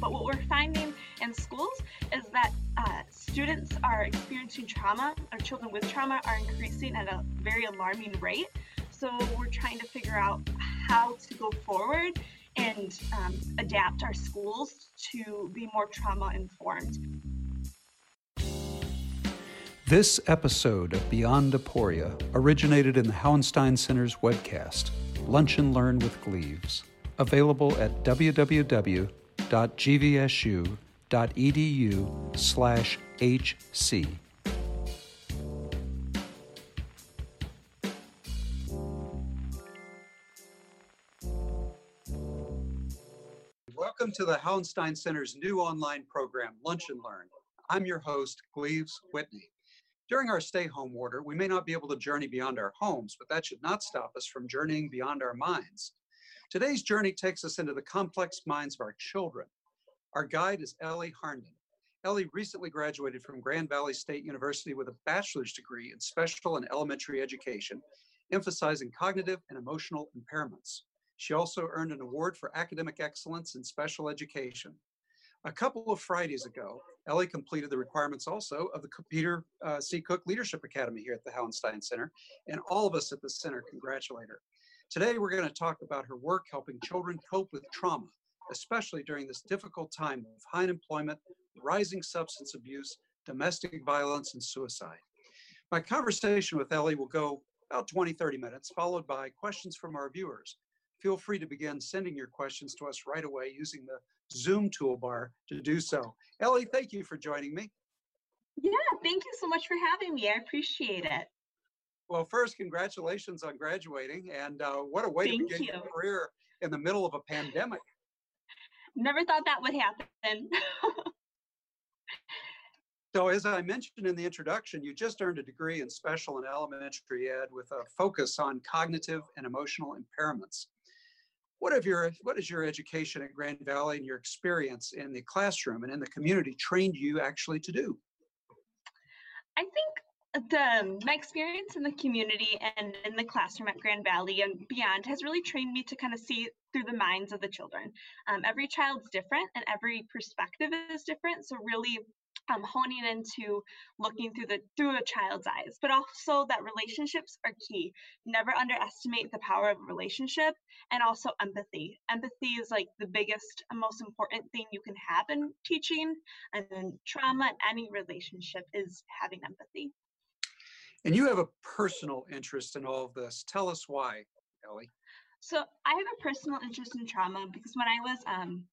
But what we're finding in schools is that uh, students are experiencing trauma, or children with trauma are increasing at a very alarming rate. So we're trying to figure out how to go forward and um, adapt our schools to be more trauma informed. This episode of Beyond Aporia originated in the Hauenstein Center's webcast, Lunch and Learn with Gleaves, available at www.gvsu.edu slash HC. Welcome to the Hauenstein Center's new online program, Lunch and Learn. I'm your host, Gleaves Whitney. During our stay home order, we may not be able to journey beyond our homes, but that should not stop us from journeying beyond our minds. Today's journey takes us into the complex minds of our children. Our guide is Ellie Harnden. Ellie recently graduated from Grand Valley State University with a bachelor's degree in special and elementary education, emphasizing cognitive and emotional impairments. She also earned an award for academic excellence in special education. A couple of Fridays ago, Ellie completed the requirements also of the Peter uh, C. Cook Leadership Academy here at the Hauenstein Center, and all of us at the center congratulate her. Today, we're going to talk about her work helping children cope with trauma, especially during this difficult time of high unemployment, rising substance abuse, domestic violence, and suicide. My conversation with Ellie will go about 20, 30 minutes, followed by questions from our viewers. Feel free to begin sending your questions to us right away using the Zoom toolbar to do so. Ellie, thank you for joining me. Yeah, thank you so much for having me. I appreciate it. Well, first, congratulations on graduating, and uh, what a way thank to begin you. your career in the middle of a pandemic. Never thought that would happen. so, as I mentioned in the introduction, you just earned a degree in special and elementary ed with a focus on cognitive and emotional impairments. What have your what is your education at Grand Valley and your experience in the classroom and in the community trained you actually to do? I think the my experience in the community and in the classroom at Grand Valley and beyond has really trained me to kind of see through the minds of the children. Um, every child's different and every perspective is different. So really um, honing into looking through the through a child's eyes but also that relationships are key never underestimate the power of a relationship and also empathy empathy is like the biggest and most important thing you can have in teaching and then trauma in any relationship is having empathy and you have a personal interest in all of this tell us why ellie so i have a personal interest in trauma because when i was um,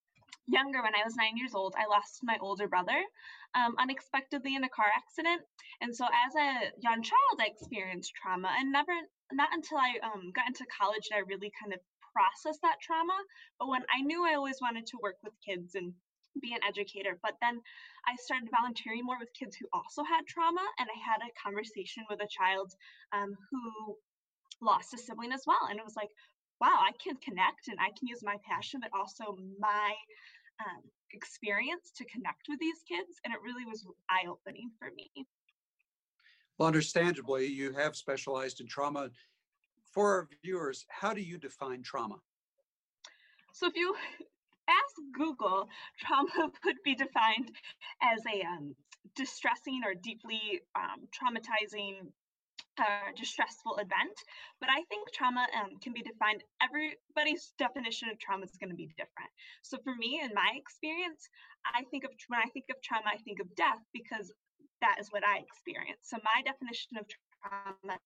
younger, when I was nine years old, I lost my older brother um, unexpectedly in a car accident. And so, as a young child, I experienced trauma, and never, not until I um, got into college did I really kind of process that trauma. But when I knew I always wanted to work with kids and be an educator. But then I started volunteering more with kids who also had trauma, and I had a conversation with a child um, who lost a sibling as well. And it was like, wow, I can connect and I can use my passion, but also my um, experience to connect with these kids. And it really was eye opening for me. Well, understandably, you have specialized in trauma. For our viewers, how do you define trauma? So, if you ask Google, trauma could be defined as a um, distressing or deeply um, traumatizing uh, distressful event. But I think trauma um, can be defined, everybody's definition of trauma is going to be different. So for me, in my experience, I think of when I think of trauma, I think of death because that is what I experienced. So my definition of trauma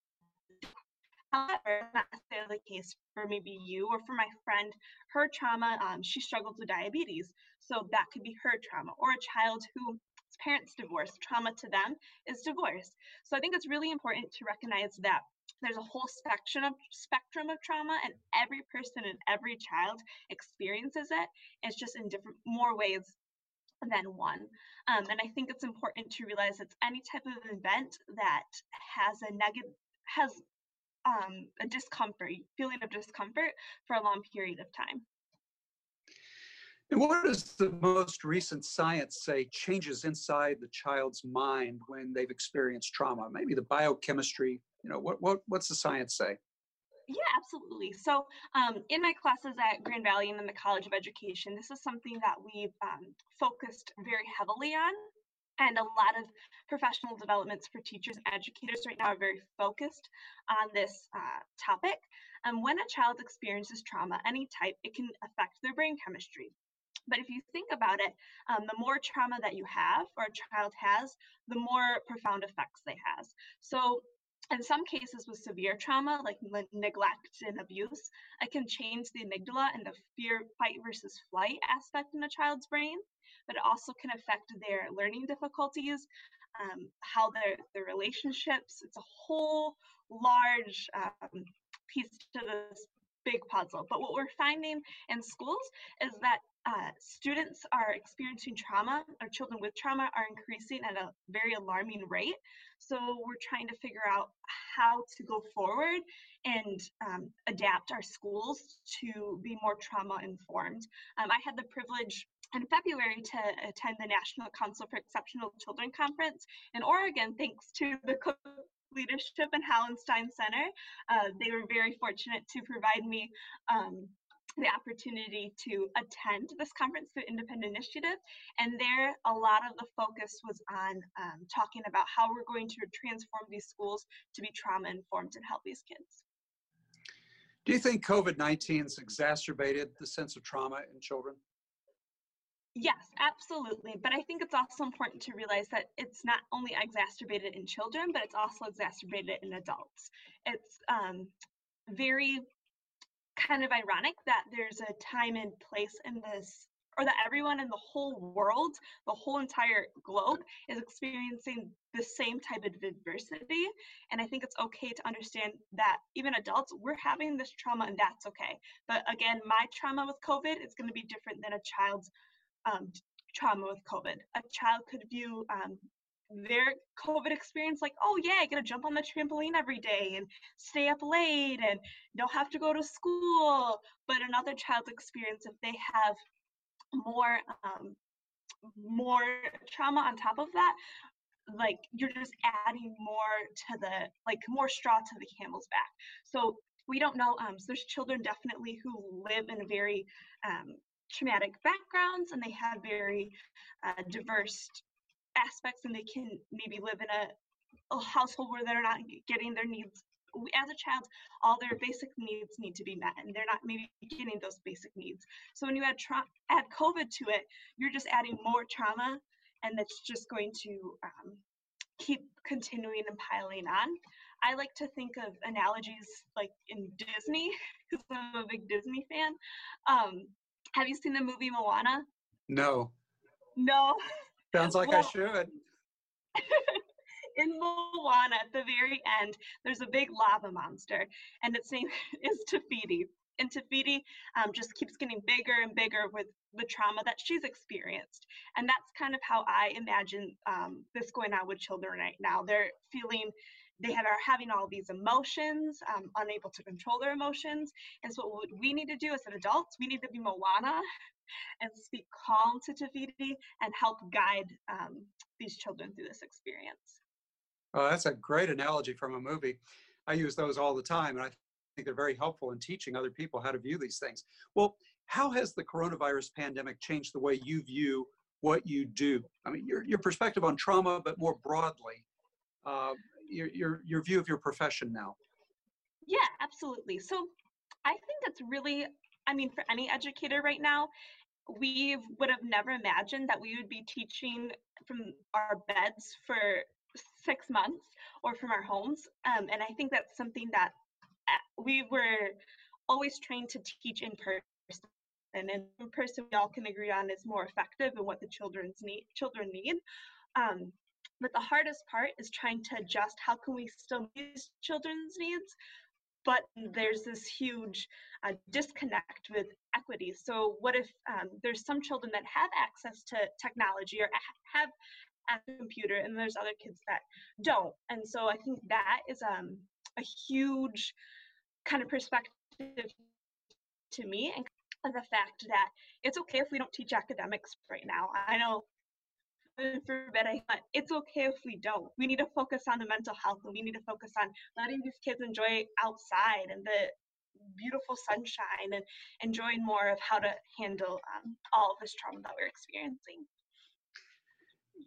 However, not necessarily the case for maybe you or for my friend. Her trauma, um, she struggled with diabetes. So that could be her trauma. Or a child who parents divorce, trauma to them is divorce. So I think it's really important to recognize that there's a whole spectrum of spectrum of trauma and every person and every child experiences it. It's just in different more ways than one. Um, and I think it's important to realize it's any type of event that has a negative has um, a discomfort, feeling of discomfort for a long period of time. And what does the most recent science say changes inside the child's mind when they've experienced trauma? Maybe the biochemistry, you know, what, what, what's the science say? Yeah, absolutely. So, um, in my classes at Grand Valley and in the College of Education, this is something that we've um, focused very heavily on. And a lot of professional developments for teachers and educators right now are very focused on this uh, topic. And when a child experiences trauma, any type, it can affect their brain chemistry. But if you think about it, um, the more trauma that you have or a child has, the more profound effects they has. So in some cases with severe trauma, like neglect and abuse, it can change the amygdala and the fear, fight versus flight aspect in a child's brain, but it also can affect their learning difficulties, um, how their, their relationships. It's a whole large um, piece to this big puzzle. But what we're finding in schools is that uh, students are experiencing trauma, or children with trauma are increasing at a very alarming rate. So we're trying to figure out how to go forward and um, adapt our schools to be more trauma informed. Um, I had the privilege in February to attend the National Council for Exceptional Children Conference in Oregon, thanks to the Cook Leadership and Hauenstein Center. Uh, they were very fortunate to provide me um, the opportunity to attend this conference through Independent Initiative. And there, a lot of the focus was on um, talking about how we're going to transform these schools to be trauma informed and help these kids. Do you think COVID 19 has exacerbated the sense of trauma in children? Yes, absolutely. But I think it's also important to realize that it's not only exacerbated in children, but it's also exacerbated in adults. It's um, very kind of ironic that there's a time and place in this or that everyone in the whole world, the whole entire globe, is experiencing the same type of adversity. And I think it's okay to understand that even adults, we're having this trauma and that's okay. But again, my trauma with COVID is going to be different than a child's um, trauma with COVID. A child could view um, their COVID experience like, oh yeah, I get to jump on the trampoline every day and stay up late and don't have to go to school. But another child's experience, if they have more um, more trauma on top of that, like you're just adding more to the like more straw to the camel's back. So we don't know. Um, so there's children definitely who live in very um, traumatic backgrounds and they have very uh, diverse aspects and they can maybe live in a, a household where they're not getting their needs as a child all their basic needs need to be met and they're not maybe getting those basic needs. So when you add tra- add covid to it you're just adding more trauma and that's just going to um, keep continuing and piling on. I like to think of analogies like in disney because i'm a big disney fan. Um, have you seen the movie moana? No. No Sounds like well, I should. in Moana, at the very end, there's a big lava monster, and its name is Te Fiti. And Te Fiti um, just keeps getting bigger and bigger with the trauma that she's experienced. And that's kind of how I imagine um, this going on with children right now. They're feeling they have, are having all these emotions, um, unable to control their emotions. And so, what we need to do as adults, we need to be Moana and speak calm to Te and help guide um, these children through this experience. Oh, that's a great analogy from a movie. I use those all the time, and I think they're very helpful in teaching other people how to view these things. Well, how has the coronavirus pandemic changed the way you view what you do? I mean, your, your perspective on trauma, but more broadly, uh, your, your, your view of your profession now. Yeah, absolutely. So I think it's really, I mean, for any educator right now, we would have never imagined that we would be teaching from our beds for six months or from our homes. Um, and I think that's something that uh, we were always trained to teach in person. And in person, we all can agree on is more effective and what the children's need, children need. Um, but the hardest part is trying to adjust how can we still meet children's needs but there's this huge uh, disconnect with equity. So what if um, there's some children that have access to technology or have a computer and there's other kids that don't. And so I think that is um, a huge kind of perspective to me and the fact that it's okay if we don't teach academics right now. I know forbid I it's okay if we don't. We need to focus on the mental health and we need to focus on letting these kids enjoy outside and the beautiful sunshine and enjoying more of how to handle um, all of this trauma that we're experiencing.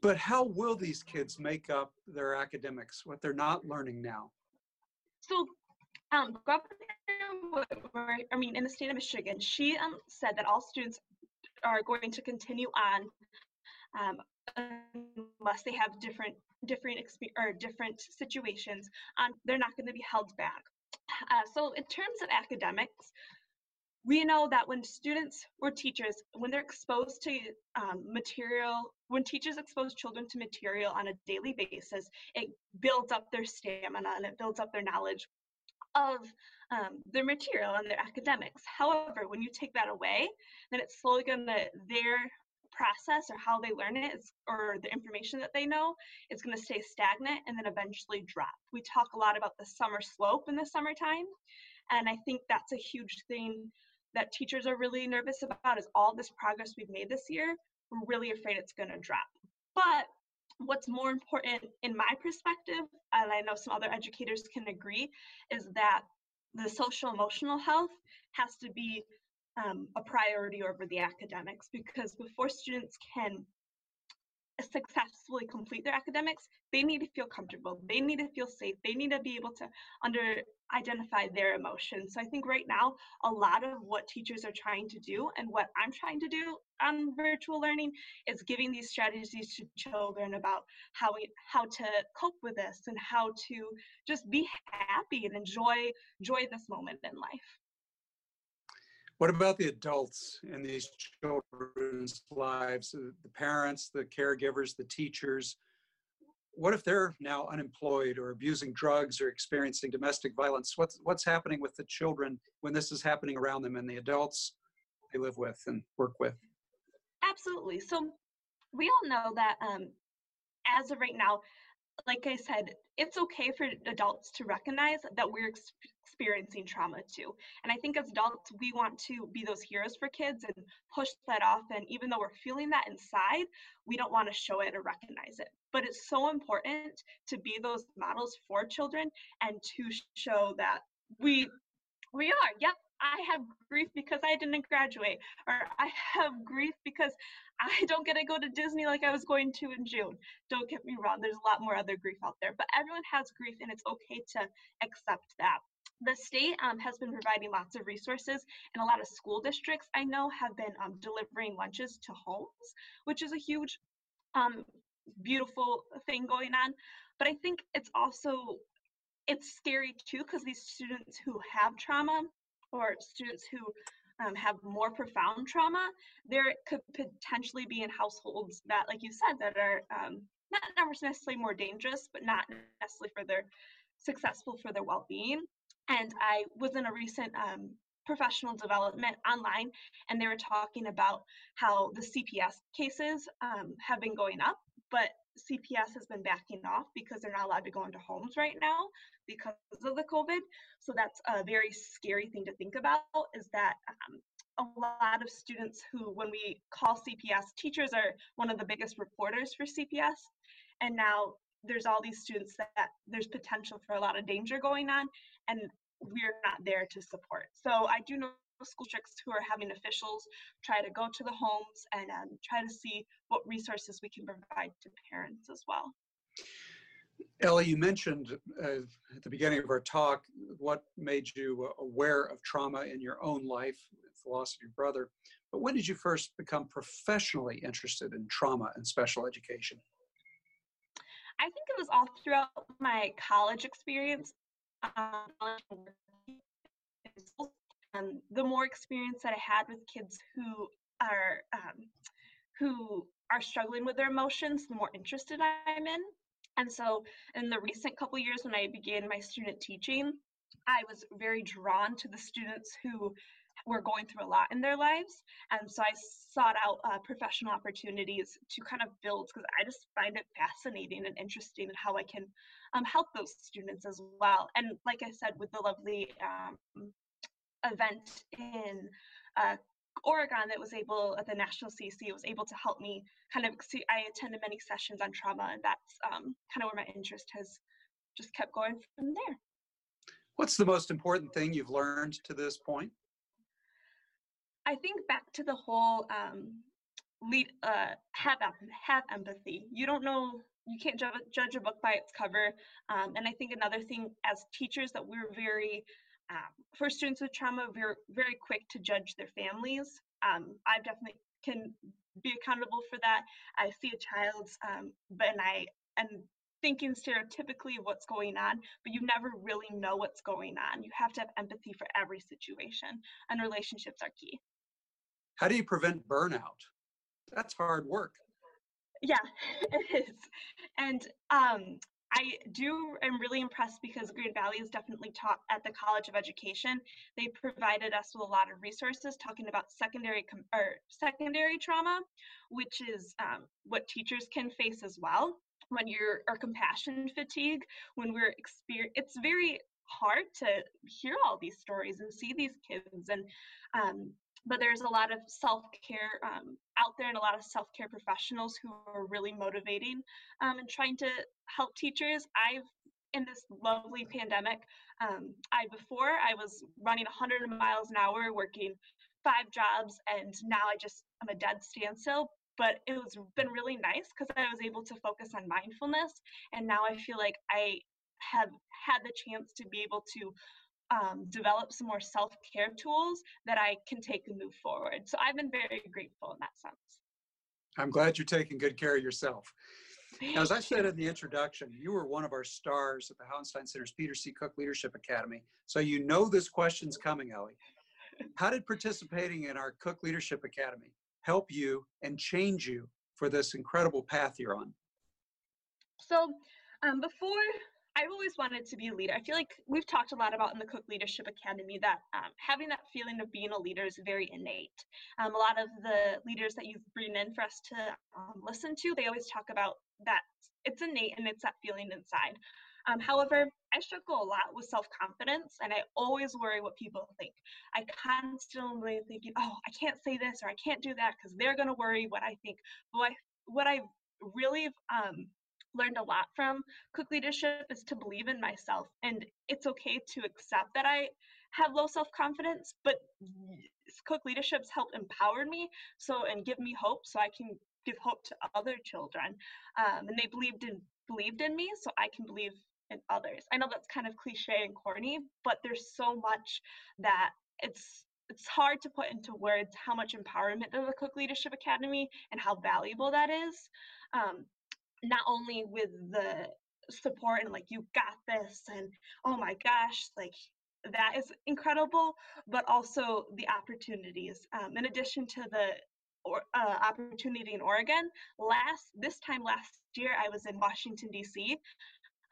But how will these kids make up their academics, what they're not learning now? So, um, Governor I mean, in the state of Michigan, she um, said that all students are going to continue on um, unless they have different different experience or different situations. Um, they're not going to be held back. Uh, so, in terms of academics, we know that when students or teachers, when they're exposed to um, material, when teachers expose children to material on a daily basis, it builds up their stamina and it builds up their knowledge of um, their material and their academics. However, when you take that away, then it's slowly going to, their process or how they learn it is, or the information that they know is going to stay stagnant and then eventually drop. We talk a lot about the summer slope in the summertime. And I think that's a huge thing that teachers are really nervous about is all this progress we've made this year, we're really afraid it's going to drop. But what's more important in my perspective, and I know some other educators can agree, is that the social emotional health has to be um, a priority over the academics because before students can successfully complete their academics, they need to feel comfortable. They need to feel safe. They need to be able to under identify their emotions. So I think right now, a lot of what teachers are trying to do and what I'm trying to do on virtual learning is giving these strategies to children about how we how to cope with this and how to just be happy and enjoy enjoy this moment in life. What about the adults in these children's lives, uh, the parents, the caregivers, the teachers? What if they're now unemployed or abusing drugs or experiencing domestic violence? What's, what's happening with the children when this is happening around them and the adults they live with and work with? Absolutely. So we all know that um, as of right now, like I said, it's okay for adults to recognize that we're ex- experiencing trauma too. And I think as adults, we want to be those heroes for kids and push that off. And even though we're feeling that inside, we don't want to show it or recognize it. But it's so important to be those models for children and to show that we we are. Yep, I have grief because I didn't graduate, or I have grief because I don't get to go to Disney like I was going to in June. Don't get me wrong, there's a lot more other grief out there, but everyone has grief and it's okay to accept that. The state um, has been providing lots of resources, and a lot of school districts I know have been um, delivering lunches to homes, which is a huge, um, beautiful thing going on. But I think it's also it's scary too because these students who have trauma or students who um, have more profound trauma, there could potentially be in households that, like you said, that are um, not necessarily more dangerous, but not necessarily for their successful for their well-being. And I was in a recent um, professional development online, and they were talking about how the CPS cases um, have been going up, but CPS has been backing off because they're not allowed to go into homes right now because of the COVID. So that's a very scary thing to think about is that um, a lot of students who, when we call CPS, teachers are one of the biggest reporters for CPS. And now there's all these students that there's potential for a lot of danger going on, and we're not there to support. So I do know school districts who are having officials try to go to the homes and um, try to see what resources we can provide to parents as well. Ellie, you mentioned uh, at the beginning of our talk what made you aware of trauma in your own life, the loss of your brother. But when did you first become professionally interested in trauma and special education? I think it was all throughout my college experience. Um, um, the more experience that I had with kids who are um, who are struggling with their emotions, the more interested I'm in. And so, in the recent couple years, when I began my student teaching, I was very drawn to the students who were going through a lot in their lives. And so I sought out uh, professional opportunities to kind of build because I just find it fascinating and interesting and how I can um, help those students as well. And like I said, with the lovely um, event in uh, Oregon that was able at the National CEC was able to help me kind of see. I attended many sessions on trauma, and that's um, kind of where my interest has just kept going from there. What's the most important thing you've learned to this point? I think back to the whole um, lead, uh, have have empathy. You don't know, you can't ju- judge a book by its cover. Um, and I think another thing, as teachers, that we're very um, for students with trauma, we're very quick to judge their families. Um, I definitely can be accountable for that. I see a child's, um, but and I am thinking stereotypically of what's going on, but you never really know what's going on. You have to have empathy for every situation, and relationships are key. How do you prevent burnout? That's hard work. Yeah, it is. And um, I do am really impressed because Grand Valley is definitely taught at the College of Education. They provided us with a lot of resources talking about secondary or secondary trauma, which is um, what teachers can face as well when you're or compassion fatigue when we're experience. It's very hard to hear all these stories and see these kids and um, but there's a lot of self-care um, out there and a lot of self-care professionals who are really motivating um, and trying to help teachers. I've in this lovely pandemic um, i before i was running 100 miles an hour working five jobs and now i just i'm a dead standstill but it was been really nice because i was able to focus on mindfulness and now i feel like i have had the chance to be able to um, develop some more self care tools that I can take and move forward. So I've been very grateful in that sense. I'm glad you're taking good care of yourself. Now, as I said in the introduction, you were one of our stars at the Hauenstein Center's Peter C. Cook Leadership Academy. So you know this question's coming, Ellie. How did participating in our Cook Leadership Academy help you and change you for this incredible path you're on? So, um, before I've always wanted to be a leader. I feel like we've talked a lot about in the Cook Leadership Academy that um, having that feeling of being a leader is very innate. Um, a lot of the leaders that you've bring in for us to um, listen to, they always talk about that it's innate and it's that feeling inside. Um, however, I struggle a lot with self confidence and I always worry what people think. I constantly thinking, oh, I can't say this or I can't do that because they're going to worry what I think. But what I really um, learned a lot from Cook Leadership is to believe in myself. And it's okay to accept that I have low self confidence, but Cook Leadership's helped empower me so and give me hope so I can give hope to other children. Um, and they believed in believed in me so I can believe in others. I know that's kind of cliche and corny, but there's so much that it's it's hard to put into words how much empowerment of the Cook Leadership Academy and how valuable that is. Um, not only with the support and like you got this and oh my gosh like that is incredible but also the opportunities um, in addition to the or, uh, opportunity in oregon last this time last year i was in washington d.c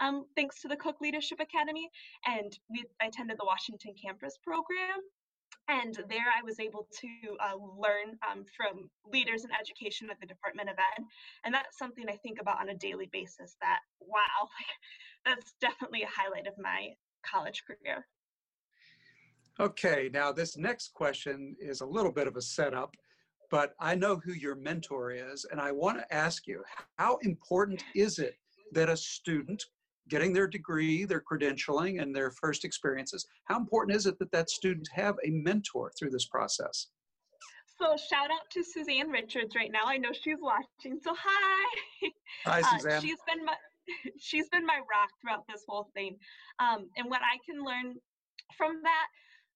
um, thanks to the cook leadership academy and we attended the washington campus program and there I was able to uh, learn um, from leaders in education at the Department of Ed. And that's something I think about on a daily basis that, wow, that's definitely a highlight of my college career. Okay, now this next question is a little bit of a setup, but I know who your mentor is, and I want to ask you how important is it that a student getting their degree, their credentialing, and their first experiences. How important is it that that student have a mentor through this process? So shout out to Suzanne Richards right now. I know she's watching. So hi. Hi, Suzanne. Uh, she's been my she's been my rock throughout this whole thing. Um, and what I can learn from that,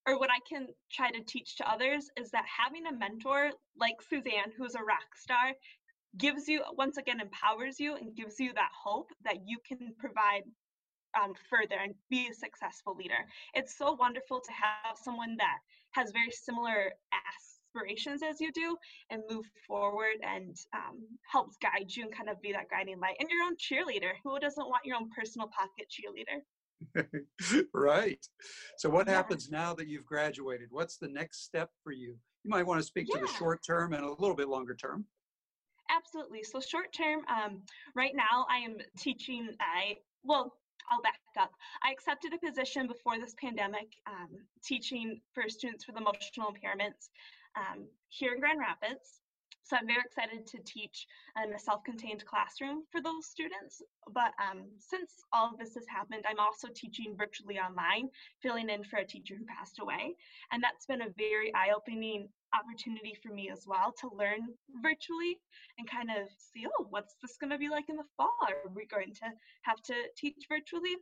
or what I can try to teach to others, is that having a mentor like Suzanne, who's a rock star, gives you once again empowers you and gives you that hope that you can provide um, further and be a successful leader. It's so wonderful to have someone that has very similar aspirations as you do and move forward and um, helps guide you and kind of be that guiding light. And your own cheerleader. Who doesn't want your own personal pocket cheerleader? right. So, what yeah. happens now that you've graduated? What's the next step for you? You might want to speak yeah. to the short term and a little bit longer term. Absolutely. So short term, um, right now I am teaching. I well, I'll back up. I accepted a position before this pandemic, um, teaching for students with emotional impairments um, here in Grand Rapids. So I'm very excited to teach in a self-contained classroom for those students. But um, since all of this has happened, I'm also teaching virtually online, filling in for a teacher who passed away. And that's been a very eye-opening opportunity for me as well to learn virtually and kind of see, oh, what's this going to be like in the fall? Are we going to have to teach virtually?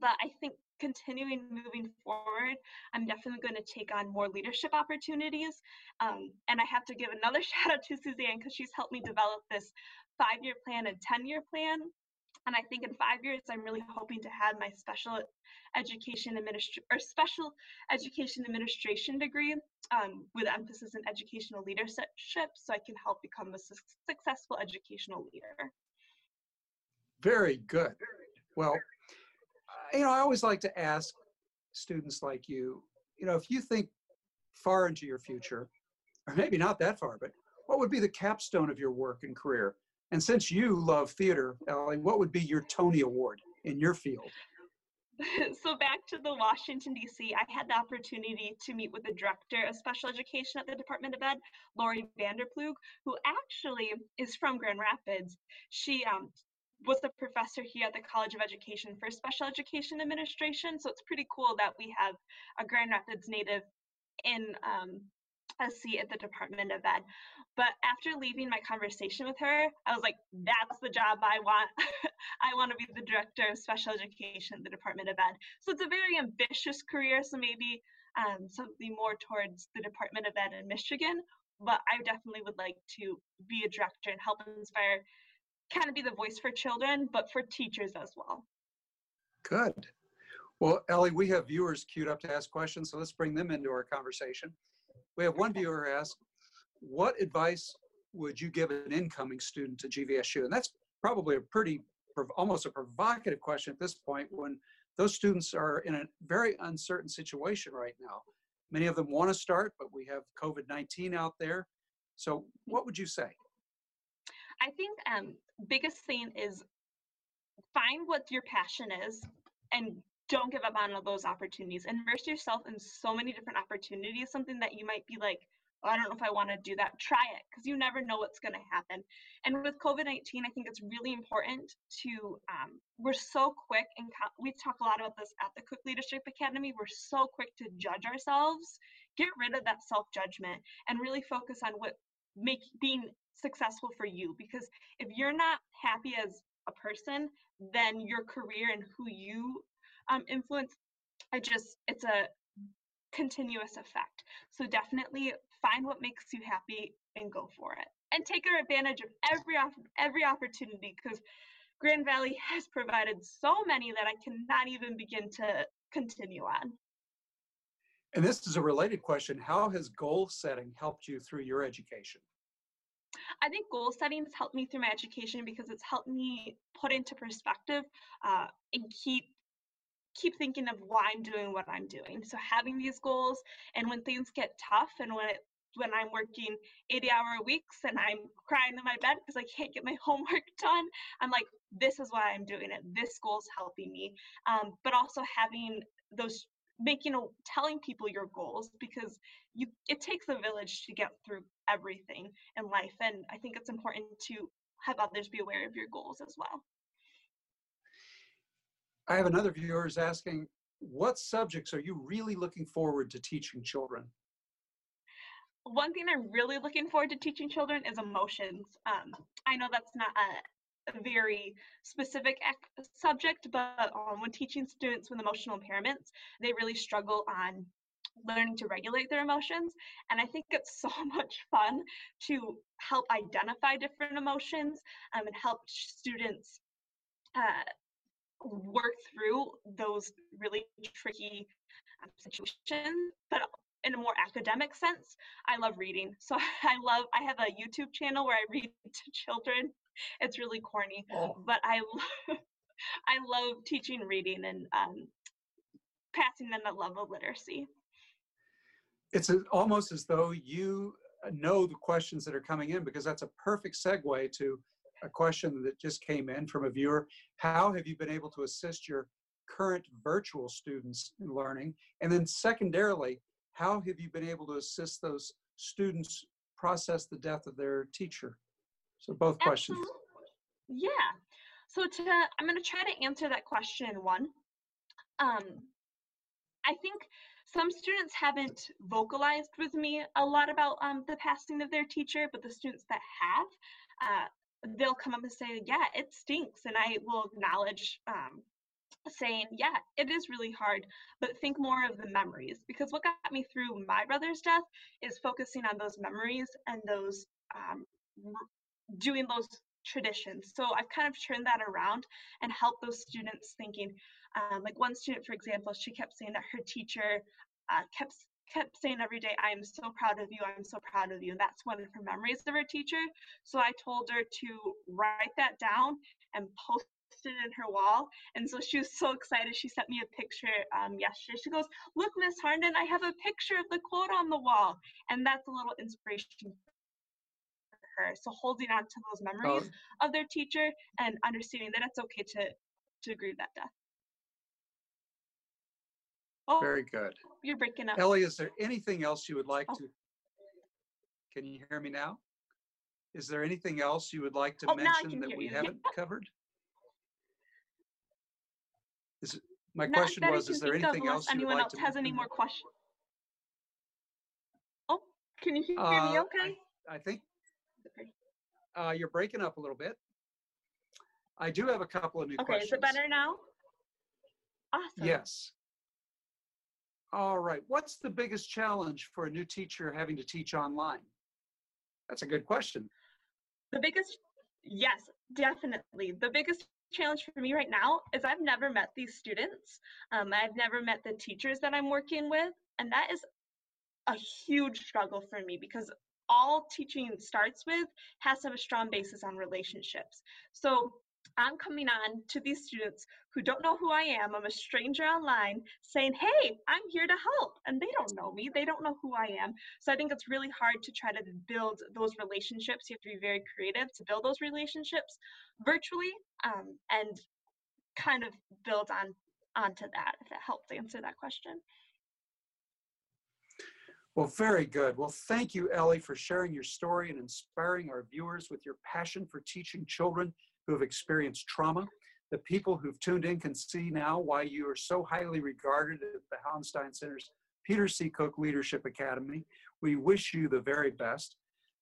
But I think continuing moving forward, I'm definitely going to take on more leadership opportunities. Um, and I have to give another shout out to Suzanne because she's helped me develop this five year plan and 10 year plan. And I think in five years, I'm really hoping to have my special education administration or special education administration degree um, with emphasis in educational leadership so I can help become a su successful educational leader. Very good. Well, you know, I always like to ask students like you, you know, if you think far into your future, or maybe not that far, but what would be the capstone of your work and career? And since you love theater, Ellie, what would be your Tony Award in your field? so back to the Washington, D.C., I had the opportunity to meet with the director of special education at the Department of Ed, Laurie VanderPloeg, who actually is from Grand Rapids. She um, was the professor here at the College of Education for Special Education Administration. So it's pretty cool that we have a Grand Rapids native in um, a seat at the Department of Ed. But after leaving my conversation with her, I was like, that's the job I want. I want to be the director of special education at the Department of Ed. So it's a very ambitious career. So maybe um, something more towards the Department of Ed in Michigan. But I definitely would like to be a director and help inspire kind of be the voice for children, but for teachers as well. Good. Well, Ellie, we have viewers queued up to ask questions, so let's bring them into our conversation. We have one viewer ask, what advice would you give an incoming student to GVSU? And that's probably a pretty, almost a provocative question at this point when those students are in a very uncertain situation right now. Many of them want to start, but we have COVID-19 out there. So what would you say? I think um, biggest thing is find what your passion is and don't give up on those opportunities. Immerse yourself in so many different opportunities, something that you might be like, oh, I don't know if I want to do that. Try it because you never know what's going to happen. And with COVID 19, I think it's really important to, um, we're so quick, and we talk a lot about this at the Cook Leadership Academy. We're so quick to judge ourselves. Get rid of that self judgment and really focus on what make being successful for you because if you're not happy as a person then your career and who you um, influence i just it's a continuous effect. So definitely find what makes you happy and go for it. And take advantage of every every opportunity because grand valley has provided so many that i cannot even begin to continue on. And this is a related question. How has goal setting helped you through your education I think goal setting has helped me through my education because it's helped me put into perspective uh, and keep keep thinking of why I'm doing what I'm doing. So having these goals and when things get tough and when it when I'm working 80 hour weeks and I'm crying in my bed because I can't get my homework done, I'm like, this is why I'm doing it. This goal's helping me. Um, but also having those making a telling people your goals because you it takes a village to get through everything in life and i think it's important to have others be aware of your goals as well. I have another viewer is asking what subjects are you really looking forward to teaching children? One thing i'm really looking forward to teaching children is emotions. Um, i know that's not a a very specific subject, but um, when teaching students with emotional impairments, they really struggle on learning to regulate their emotions. And I think it's so much fun to help identify different emotions um, and help students uh, work through those really tricky um, situations, but in a more academic sense, I love reading. So I love, I have a YouTube channel where I read to children it's really corny, oh. but I love, I love teaching reading and um, passing them the love of literacy. It's almost as though you know the questions that are coming in because that's a perfect segue to a question that just came in from a viewer. How have you been able to assist your current virtual students in learning? And then secondarily, how have you been able to assist those students process the death of their teacher? So both questions. Absolutely. Yeah. So to I'm going to try to answer that question in one. Um, I think some students haven't vocalized with me a lot about um, the passing of their teacher, but the students that have, uh, they'll come up and say, "Yeah, it stinks," and I will acknowledge um, saying, yeah, it is really hard, but think more of the memories because what got me through my brother's death is focusing on those memories and those um, doing those traditions. So I've kind of turned that around and helped those students thinking. Um, like one student, for example, she kept saying that her teacher uh, kept kept saying every day, I am so proud of you, I'm so proud of you. And that's one of her memories of her teacher. So I told her to write that down and post it in her wall. And so she was so excited. She sent me a picture um, yesterday. She goes, Look, Miss Harnden, I have a picture of the quote on the wall. And that's a little inspiration her. So holding on to those memories oh. of their teacher and understanding that it's okay to, to grieve that death. Oh, Very good. You're breaking up. Ellie, is there anything else you would like oh. to? Can you hear me now? Is there anything else you would like to oh, mention that we you. haven't covered? Is, my Not question was, is there anything else you would anyone like else to? has any more questions? Oh, can you hear me Uh, okay? I think uh, you're breaking up a little bit. I do have a couple of new questions. Okay, is it better now? Awesome. Yes. All right. What's the biggest challenge for a new teacher having to teach online? That's a good question. The biggest, yes, definitely. The biggest challenge for me right now is I've never met these students. Um, I've never met the teachers that I'm working with. And that is a huge struggle for me because all teaching starts with has to have a strong basis on relationships. So I'm coming on to these students who don't know who I am. I'm a stranger online saying, Hey, I'm here to help. And they don't know me, they don't know who I am. So I think it's really hard to try to build those relationships. You have to be very creative to build those relationships virtually um, and kind of build on onto that if it helps answer that question. Well, very good. Well, thank you, Ellie, for sharing your story and inspiring our viewers with your passion for teaching children who have experienced trauma. The people who've tuned in can see now why you are so highly regarded at the Hauenstein Center's Peter C. Cook Leadership Academy. We wish you the very best.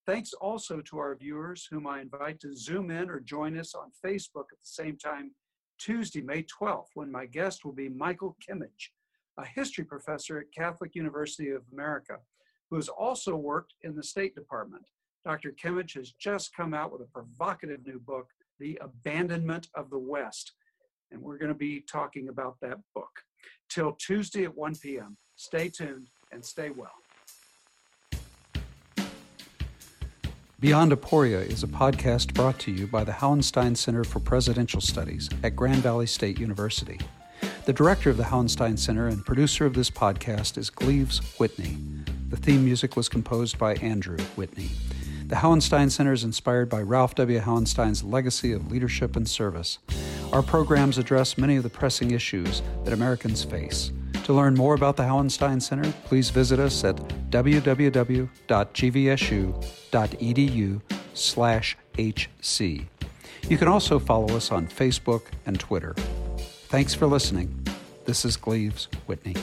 Thanks also to our viewers whom I invite to zoom in or join us on Facebook at the same time Tuesday, May 12th, when my guest will be Michael Kimmage, a history professor at Catholic University of America, who has also worked in the State Department. Dr. Kimmage has just come out with a provocative new book the Abandonment of the West. And we're going to be talking about that book. Till Tuesday at 1 p.m. Stay tuned and stay well. Beyond Aporia is a podcast brought to you by the Hauenstein Center for Presidential Studies at Grand Valley State University. The director of the Hauenstein Center and producer of this podcast is Gleaves Whitney. The theme music was composed by Andrew Whitney. The Hauenstein Center is inspired by Ralph W. Hauenstein's legacy of leadership and service. Our programs address many of the pressing issues that Americans face. To learn more about the Hauenstein Center, please visit us at www.gvsu.edu/hc. You can also follow us on Facebook and Twitter. Thanks for listening. This is Gleaves Whitney.